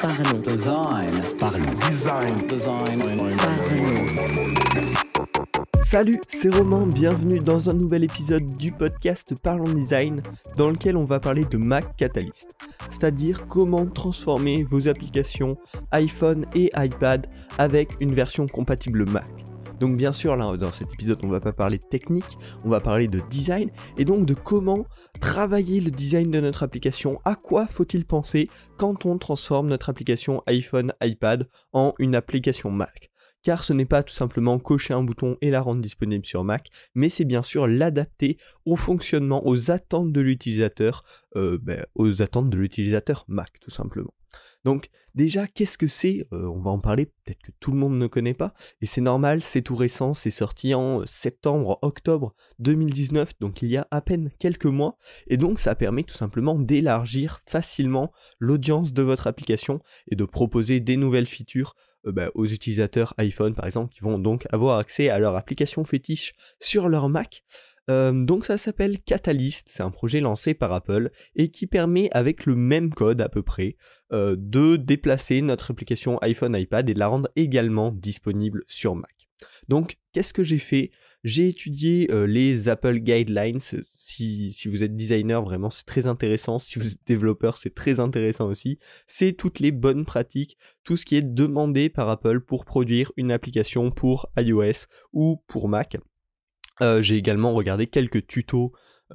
Parlons. Design. Parlons. Design. Design. Parlons. Salut, c'est Romain, bienvenue dans un nouvel épisode du podcast Parlons Design dans lequel on va parler de Mac Catalyst, c'est-à-dire comment transformer vos applications iPhone et iPad avec une version compatible Mac. Donc bien sûr, là, dans cet épisode, on va pas parler de technique, on va parler de design, et donc de comment travailler le design de notre application, à quoi faut-il penser quand on transforme notre application iPhone, iPad en une application Mac? Car ce n'est pas tout simplement cocher un bouton et la rendre disponible sur Mac, mais c'est bien sûr l'adapter au fonctionnement, aux attentes de l'utilisateur, euh, ben, aux attentes de l'utilisateur Mac tout simplement. Donc déjà, qu'est-ce que c'est Euh, On va en parler, peut-être que tout le monde ne connaît pas, et c'est normal, c'est tout récent, c'est sorti en septembre, octobre 2019, donc il y a à peine quelques mois, et donc ça permet tout simplement d'élargir facilement l'audience de votre application et de proposer des nouvelles features euh, bah, aux utilisateurs iPhone par exemple qui vont donc avoir accès à leur application fétiche sur leur Mac. Euh, donc ça s'appelle Catalyst, c'est un projet lancé par Apple et qui permet avec le même code à peu près euh, de déplacer notre application iPhone iPad et de la rendre également disponible sur Mac. Donc qu'est-ce que j'ai fait? J'ai étudié euh, les Apple Guidelines. Si, si vous êtes designer, vraiment c'est très intéressant. Si vous êtes développeur, c'est très intéressant aussi. C'est toutes les bonnes pratiques, tout ce qui est demandé par Apple pour produire une application pour iOS ou pour Mac. Euh, j'ai également regardé quelques tutos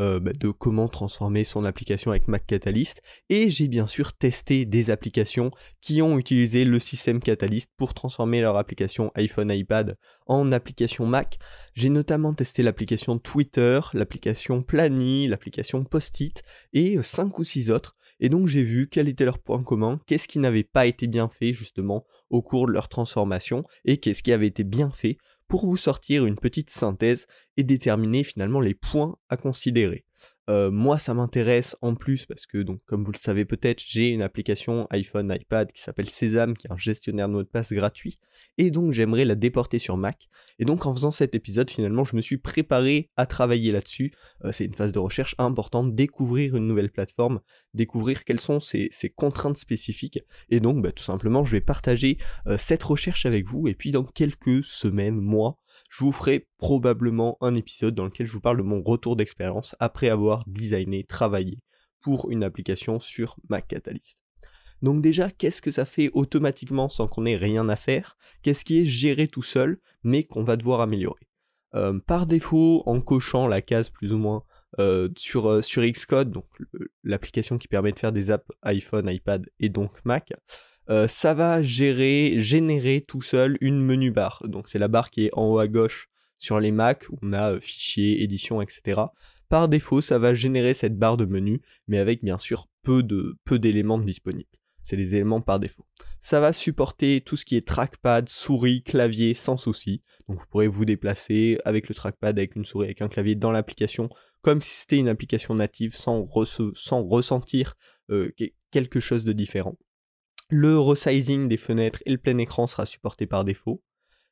euh, bah, de comment transformer son application avec Mac Catalyst et j'ai bien sûr testé des applications qui ont utilisé le système Catalyst pour transformer leur application iPhone iPad en application Mac. J'ai notamment testé l'application Twitter, l'application Planny, l'application Post-it et 5 ou 6 autres et donc j'ai vu quel était leur point commun, qu'est-ce qui n'avait pas été bien fait justement au cours de leur transformation et qu'est-ce qui avait été bien fait pour vous sortir une petite synthèse et déterminer finalement les points à considérer. Euh, moi, ça m'intéresse en plus parce que, comme vous le savez peut-être, j'ai une application iPhone, iPad qui s'appelle Sésame, qui est un gestionnaire de mots de passe gratuit, et donc j'aimerais la déporter sur Mac. Et donc, en faisant cet épisode, finalement, je me suis préparé à travailler là-dessus. Euh, c'est une phase de recherche importante, découvrir une nouvelle plateforme, découvrir quelles sont ses, ses contraintes spécifiques, et donc, bah, tout simplement, je vais partager euh, cette recherche avec vous, et puis dans quelques semaines, mois, je vous ferai probablement un épisode dans lequel je vous parle de mon retour d'expérience après avoir designé, travaillé pour une application sur Mac Catalyst. Donc déjà, qu'est-ce que ça fait automatiquement sans qu'on ait rien à faire? Qu'est-ce qui est géré tout seul, mais qu'on va devoir améliorer? Euh, Par défaut, en cochant la case plus ou moins euh, sur, euh, sur Xcode, donc l'application qui permet de faire des apps iPhone, iPad et donc Mac, euh, ça va gérer, générer tout seul une menu barre. Donc c'est la barre qui est en haut à gauche sur les Mac où on a euh, fichiers, édition, etc. Par défaut, ça va générer cette barre de menu, mais avec bien sûr peu de peu d'éléments disponibles. C'est les éléments par défaut. Ça va supporter tout ce qui est trackpad, souris, clavier sans souci. Donc vous pourrez vous déplacer avec le trackpad, avec une souris, avec un clavier dans l'application, comme si c'était une application native sans, ressentir euh, que- quelque chose de différent. Le resizing des fenêtres et le plein écran sera supporté par défaut.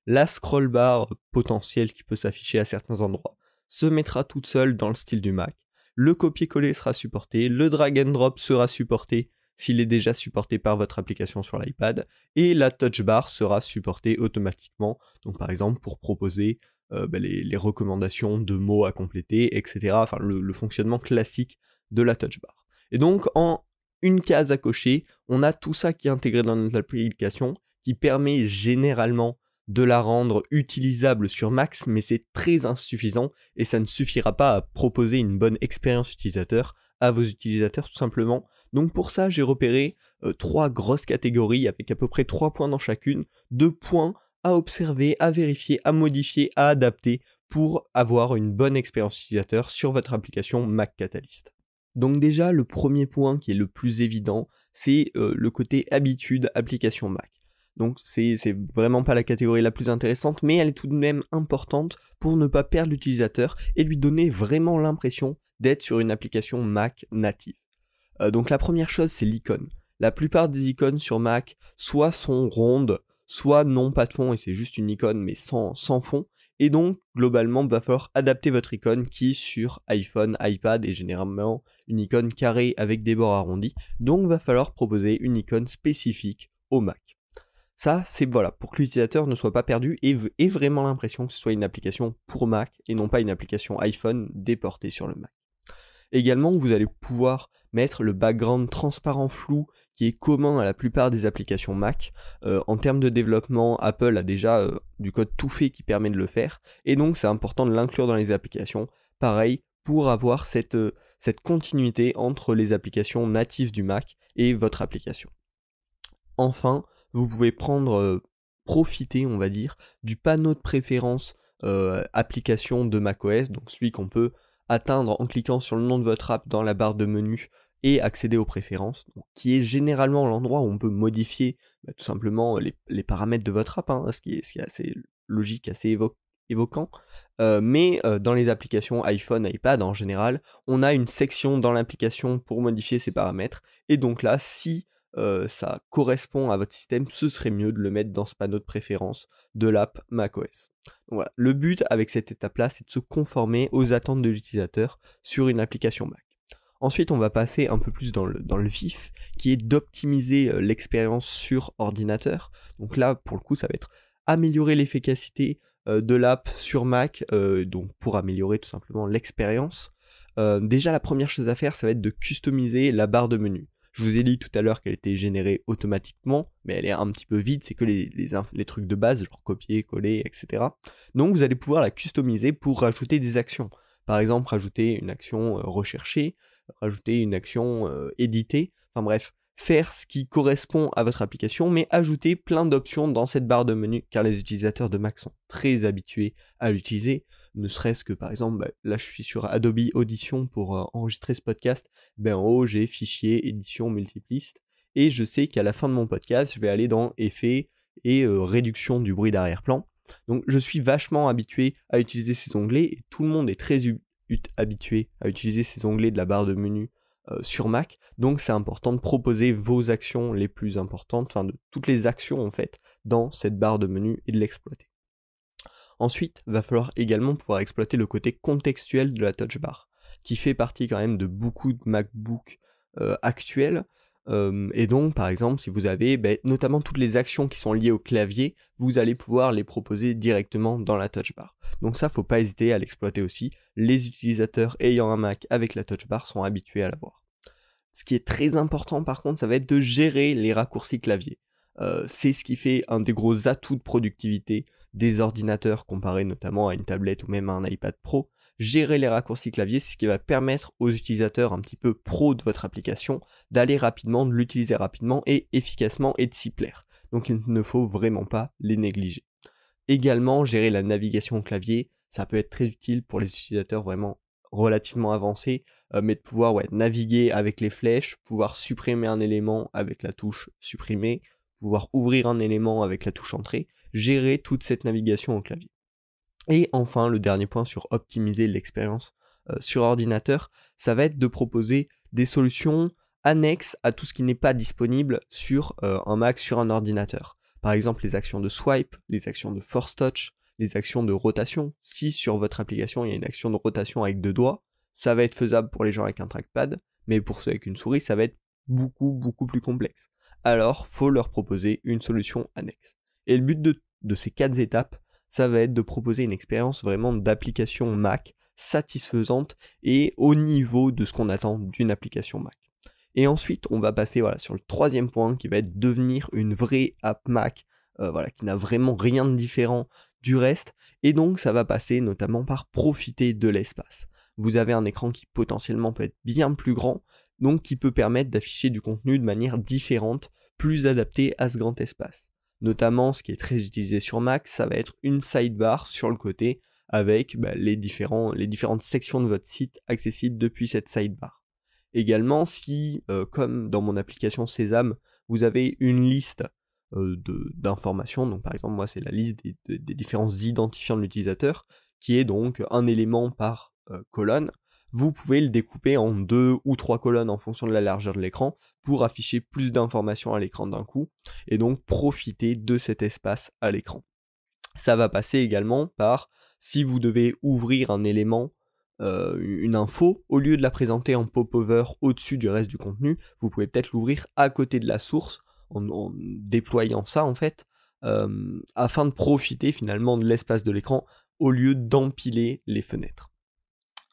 La scroll bar potentielle qui peut s'afficher à certains endroits se mettra toute seule dans le style du Mac. Le copier-coller sera supporté, le drag and drop sera supporté s'il est déjà supporté par votre application sur l'iPad, et la touch bar sera supportée automatiquement, donc par exemple pour proposer euh, bah, les, recommandations de mots à compléter, etc. Enfin le, le fonctionnement classique de la touch bar. Et donc en une case à cocher, on a tout ça qui est intégré dans notre application, qui permet généralement de la rendre utilisable sur Max, mais c'est très insuffisant et ça ne suffira pas à proposer une bonne expérience utilisateur à vos utilisateurs tout simplement. Donc pour ça, j'ai repéré euh, trois grosses catégories avec à peu près trois points dans chacune, deux points à observer, à vérifier, à modifier, à adapter pour avoir une bonne expérience utilisateur sur votre application Mac Catalyst. Donc déjà, le premier point qui est le plus évident, c'est euh, le côté habitude application Mac. Donc c'est vraiment pas la catégorie la plus intéressante, mais elle est tout de même importante pour ne pas perdre l'utilisateur et lui donner vraiment l'impression d'être sur une application Mac native. Euh, donc la première chose, c'est l'icône. La plupart des icônes sur Mac, soit sont rondes, soit n'ont pas de fond et c'est juste une icône mais sans fond. Et donc, globalement, il va falloir adapter votre icône qui, sur iPhone, iPad, est généralement une icône carrée avec des bords arrondis. Donc, il va falloir proposer une icône spécifique au Mac. Ça, c'est voilà, pour que l'utilisateur ne soit pas perdu et ait vraiment l'impression que ce soit une application pour Mac et non pas une application iPhone déportée sur le Mac. Également, vous allez pouvoir mettre le background transparent flou qui est commun à la plupart des applications Mac. Euh, en termes de développement, Apple a déjà euh, du code tout fait qui permet de le faire, et donc c'est important de l'inclure dans les applications. Pareil, pour avoir cette, euh, cette continuité entre les applications natives du Mac et votre application. Enfin, vous pouvez prendre, profiter, on va dire, du panneau de préférence application de macOS, donc celui qu'on peut atteindre en cliquant sur le nom de votre app dans la barre de menu et accéder aux préférences, qui est généralement l'endroit où on peut modifier bah, tout simplement les, paramètres de votre app, hein, ce, qui est, assez logique, assez évoquant. Euh, mais euh, dans les applications iPhone, iPad en général, on a une section dans l'application pour modifier ces paramètres. Et donc là, si euh, ça correspond à votre système, ce serait mieux de le mettre dans ce panneau de préférence de l'app macOS. Le but avec cette étape-là, c'est de se conformer aux attentes de l'utilisateur sur une application Mac. Ensuite, on va passer un peu plus dans le, dans vif, qui est d'optimiser euh, l'expérience sur ordinateur. Donc là, pour le coup, ça va être améliorer l'efficacité euh, de l'app sur Mac, donc pour améliorer tout simplement l'expérience. déjà, la première chose à faire, ça va être de customiser la barre de menu. Je vous ai dit tout à l'heure qu'elle était générée automatiquement, mais elle est un petit peu vide, c'est que les, trucs de base, genre copier, coller, etc. Donc vous allez pouvoir la customiser pour rajouter des actions. Par exemple, rajouter une action euh, recherchée, rajouter une action euh, éditée, enfin bref, faire ce qui correspond à votre application, mais ajouter plein d'options dans cette barre de menu, car les utilisateurs de Mac sont très habitués à l'utiliser, ne serait-ce que par exemple, bah, là je suis sur Adobe Audition pour euh, enregistrer ce podcast, ben en haut j'ai fichier, édition, multipliste, et je sais qu'à la fin de mon podcast, je vais aller dans effet et euh, réduction du bruit d'arrière-plan. Donc je suis vachement habitué à utiliser ces onglets, et tout le monde est très habitué à utiliser ces onglets de la barre de menu euh, sur Mac. Donc c'est important de proposer vos actions les plus importantes, enfin de toutes les actions en fait, dans cette barre de menu et de l'exploiter. Ensuite, va falloir également pouvoir exploiter le côté contextuel de la touch bar, qui fait partie quand même de beaucoup de MacBook euh, actuels. Et donc, par exemple, si vous avez ben, notamment toutes les actions qui sont liées au clavier, vous allez pouvoir les proposer directement dans la touch bar. Donc ça, faut pas hésiter à l'exploiter aussi. Les utilisateurs ayant un Mac avec la touch bar sont habitués à l'avoir. Ce qui est très important par contre, ça va être de gérer les raccourcis clavier. C'est ce qui fait un des gros atouts de productivité des ordinateurs comparé notamment à une tablette ou même à un iPad Pro. Gérer les raccourcis clavier, c'est ce qui va permettre aux utilisateurs un petit peu pro de votre application d'aller rapidement, de l'utiliser rapidement et efficacement et de s'y plaire. Donc il ne faut vraiment pas les négliger. Également, gérer la navigation au clavier, ça peut être très utile pour les utilisateurs vraiment relativement avancés, euh, mais de pouvoir naviguer avec les flèches, pouvoir supprimer un élément avec la touche supprimer, pouvoir ouvrir un élément avec la touche entrée, gérer toute cette navigation au clavier. Et enfin, le dernier point sur optimiser l'expérience euh, sur ordinateur, ça va être de proposer des solutions annexes à tout ce qui n'est pas disponible sur euh, un Mac, sur un ordinateur. Par exemple, les actions de swipe, les actions de force touch, les actions de rotation. Si sur votre application il y a une action de rotation avec deux doigts, ça va être faisable pour les gens avec un trackpad, mais pour ceux avec une souris, ça va être beaucoup beaucoup plus complexe. Alors, faut leur proposer une solution annexe. Et le but de, ces quatre étapes, ça va être de proposer une expérience vraiment d'application Mac satisfaisante et au niveau de ce qu'on attend d'une application Mac. Et ensuite, on va passer sur le troisième point qui va être devenir une vraie app Mac, euh, voilà, qui n'a vraiment rien de différent du reste. Et donc, ça va passer notamment par profiter de l'espace. Vous avez un écran qui potentiellement peut être bien plus grand, donc qui peut permettre d'afficher du contenu de manière différente, plus adaptée à ce grand espace. Notamment, ce qui est très utilisé sur Mac, ça va être une sidebar sur le côté avec bah, les, différentes sections de votre site accessibles depuis cette sidebar. Également, si, euh, comme dans mon application Sésame, vous avez une liste euh, d'informations, donc par exemple moi c'est la liste des, différents identifiants de l'utilisateur, qui est donc un élément par euh, colonne, vous pouvez le découper en deux ou trois colonnes en fonction de la largeur de l'écran pour afficher plus d'informations à l'écran d'un coup et donc profiter de cet espace à l'écran. Ça va passer également par si vous devez ouvrir un élément, euh, une info, au lieu de la présenter en pop-over au-dessus du reste du contenu, vous pouvez peut-être l'ouvrir à côté de la source en, déployant ça en fait, euh, afin de profiter finalement de l'espace de l'écran au lieu d'empiler les fenêtres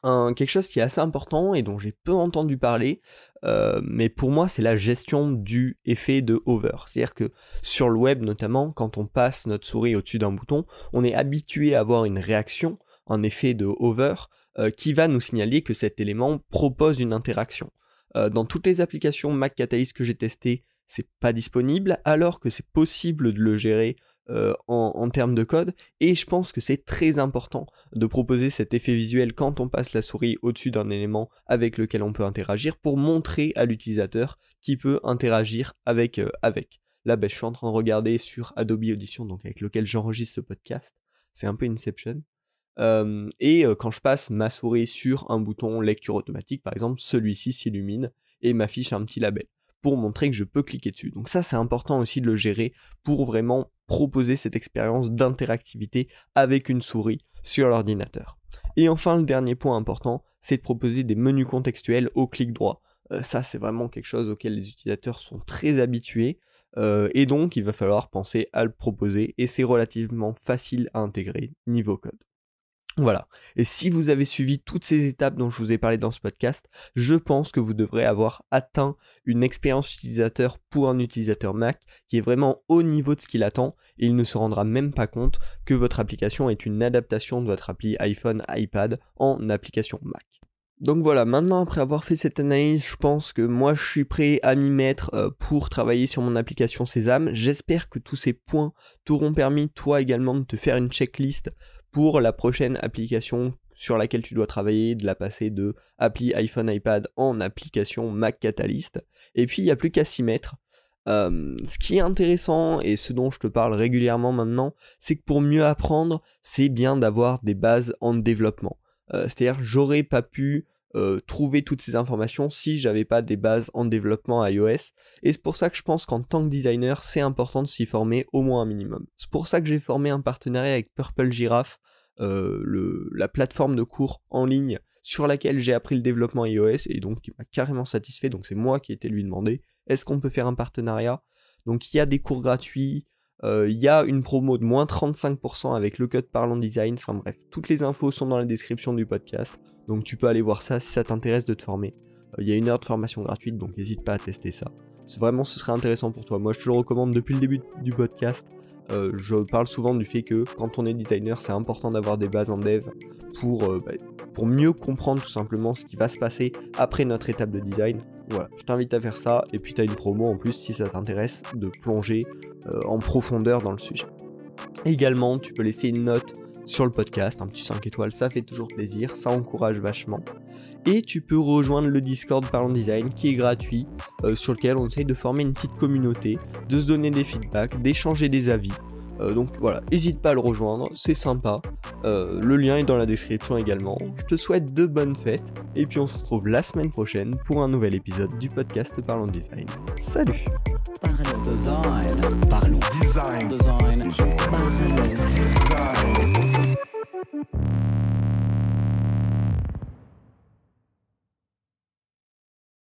quelque chose qui est assez important et dont j'ai peu entendu parler, euh, mais pour moi c'est la gestion du effet de hover. C'est-à-dire que sur le web notamment, quand on passe notre souris au-dessus d'un bouton, on est habitué à avoir une réaction, un effet de hover, euh, qui va nous signaler que cet élément propose une interaction. Euh, dans toutes les applications Mac Catalyst que j'ai testées, c'est pas disponible, alors que c'est possible de le gérer euh, en, termes de code. Et je pense que c'est très important de proposer cet effet visuel quand on passe la souris au-dessus d'un élément avec lequel on peut interagir pour montrer à l'utilisateur qui peut interagir avec. Euh, avec. Là, ben, je suis en train de regarder sur Adobe Audition, donc avec lequel j'enregistre ce podcast. C'est un peu Inception. Euh, et quand je passe ma souris sur un bouton lecture automatique, par exemple, celui-ci s'illumine et m'affiche un petit label pour montrer que je peux cliquer dessus. Donc ça, c'est important aussi de le gérer pour vraiment proposer cette expérience d'interactivité avec une souris sur l'ordinateur. Et enfin, le dernier point important, c'est de proposer des menus contextuels au clic droit. Euh, ça, c'est vraiment quelque chose auquel les utilisateurs sont très habitués. Euh, et donc, il va falloir penser à le proposer. Et c'est relativement facile à intégrer niveau code. Voilà. Et si vous avez suivi toutes ces étapes dont je vous ai parlé dans ce podcast, je pense que vous devrez avoir atteint une expérience utilisateur pour un utilisateur Mac qui est vraiment au niveau de ce qu'il attend et il ne se rendra même pas compte que votre application est une adaptation de votre appli iPhone, iPad en application Mac. Donc voilà, maintenant après avoir fait cette analyse, je pense que moi je suis prêt à m'y mettre euh, pour travailler sur mon application Sésame. J'espère que tous ces points t'auront permis toi également de te faire une checklist pour la prochaine application sur laquelle tu dois travailler, de la passer de appli iPhone, iPad en application Mac Catalyst. Et puis il n'y a plus qu'à s'y mettre. Euh, ce qui est intéressant et ce dont je te parle régulièrement maintenant, c'est que pour mieux apprendre, c'est bien d'avoir des bases en développement. Euh, c'est-à-dire, j'aurais pas pu euh, trouver toutes ces informations si j'avais pas des bases en développement iOS. Et c'est pour ça que je pense qu'en tant que designer, c'est important de s'y former au moins un minimum. C'est pour ça que j'ai formé un partenariat avec Purple Giraffe, euh, le, la plateforme de cours en ligne sur laquelle j'ai appris le développement iOS et donc qui m'a carrément satisfait. Donc c'est moi qui ai lui demander est-ce qu'on peut faire un partenariat? Donc il y a des cours gratuits, il y a une promo de moins 35% avec le code Parlons Design. Enfin bref, toutes les infos sont dans la description du podcast. Donc tu peux aller voir ça si ça t'intéresse de te former. Euh, il y a une heure de formation gratuite, donc n'hésite pas à tester ça. Vraiment, ce serait intéressant pour toi. Moi, je te le recommande depuis le début du podcast. Euh, je parle souvent du fait que quand on est designer, c'est important d'avoir des bases en dev pour, bah, pour mieux comprendre tout simplement ce qui va se passer après notre étape de design. Voilà, je t'invite à faire ça et puis tu as une promo en plus si ça t'intéresse de plonger euh, en profondeur dans le sujet. Également, tu peux laisser une note sur le podcast, un petit 5 étoiles, ça fait toujours plaisir, ça encourage vachement. Et tu peux rejoindre le Discord Parlons Design qui est gratuit, euh, sur lequel on essaye de former une petite communauté, de se donner des feedbacks, d'échanger des avis. Euh, donc voilà, n'hésite pas à le rejoindre, c'est sympa. Euh, le lien est dans la description également. Je te souhaite de bonnes fêtes et puis on se retrouve la semaine prochaine pour un nouvel épisode du podcast Parlons Design. Salut